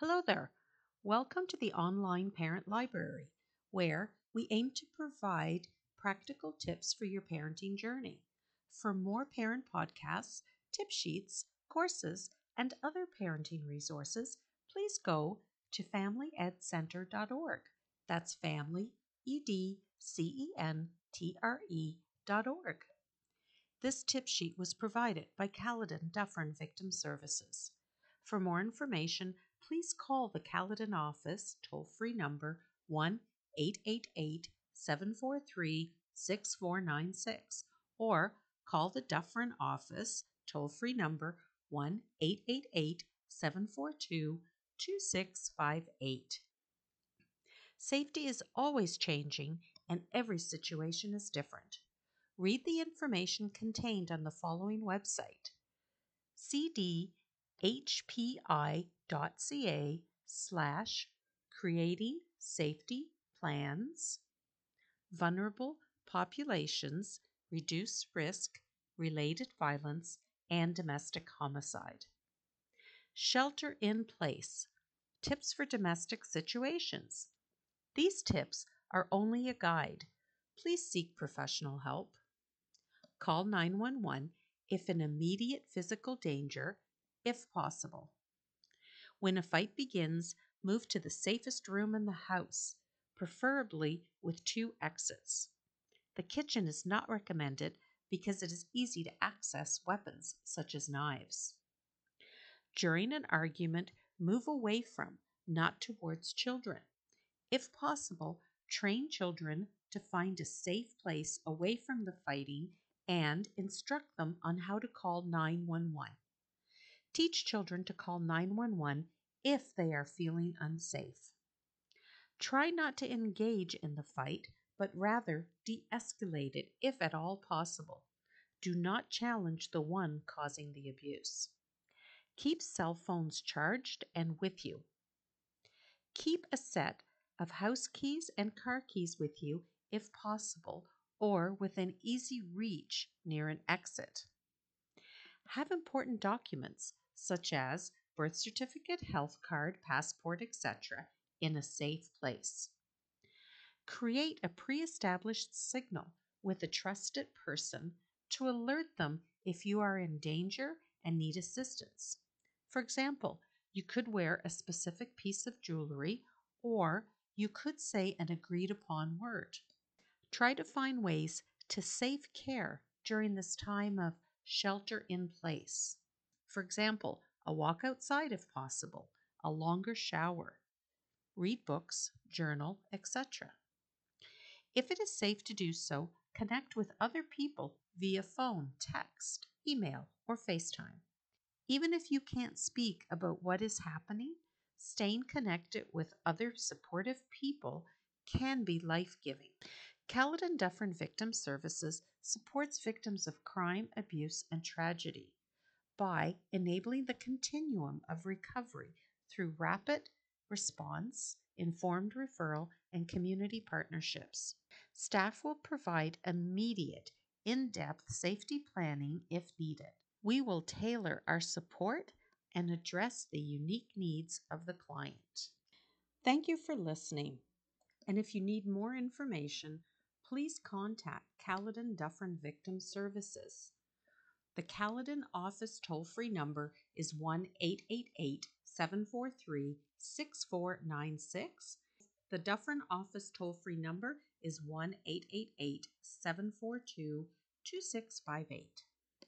Hello there. Welcome to the online parent library, where we aim to provide practical tips for your parenting journey. For more parent podcasts, tip sheets, courses, and other parenting resources, please go to familyedcentre.org. That's family, E D C E N T R E dot org. This tip sheet was provided by Caledon Dufferin Victim Services. For more information, please call the Caledon office toll free number 1 888 743 6496 or call the Dufferin office toll free number 1 888 742 2658. Safety is always changing and every situation is different. Read the information contained on the following website cdhpi.ca slash creating safety plans, vulnerable populations, reduce risk, related violence, and domestic homicide. Shelter in place tips for domestic situations. These tips are only a guide. Please seek professional help. Call 911 if in immediate physical danger, if possible. When a fight begins, move to the safest room in the house, preferably with two exits. The kitchen is not recommended because it is easy to access weapons such as knives. During an argument, move away from, not towards children. If possible, train children to find a safe place away from the fighting and instruct them on how to call 911. Teach children to call 911 if they are feeling unsafe. Try not to engage in the fight, but rather de escalate it if at all possible. Do not challenge the one causing the abuse. Keep cell phones charged and with you. Keep a set of house keys and car keys with you if possible, or within easy reach near an exit. Have important documents such as birth certificate, health card, passport, etc. in a safe place. Create a pre established signal with a trusted person to alert them if you are in danger and need assistance. For example, you could wear a specific piece of jewelry or you could say an agreed upon word. Try to find ways to save care during this time of shelter in place. For example, a walk outside if possible, a longer shower, read books, journal, etc. If it is safe to do so, connect with other people via phone, text, email, or FaceTime. Even if you can't speak about what is happening, staying connected with other supportive people can be life giving. Caledon Dufferin Victim Services supports victims of crime, abuse, and tragedy by enabling the continuum of recovery through rapid response, informed referral, and community partnerships. Staff will provide immediate, in depth safety planning if needed. We will tailor our support and address the unique needs of the client. Thank you for listening. And if you need more information, please contact Caledon Dufferin Victim Services. The Caledon office toll free number is 1 888 743 6496. The Dufferin office toll free number is 1 888 742 2658.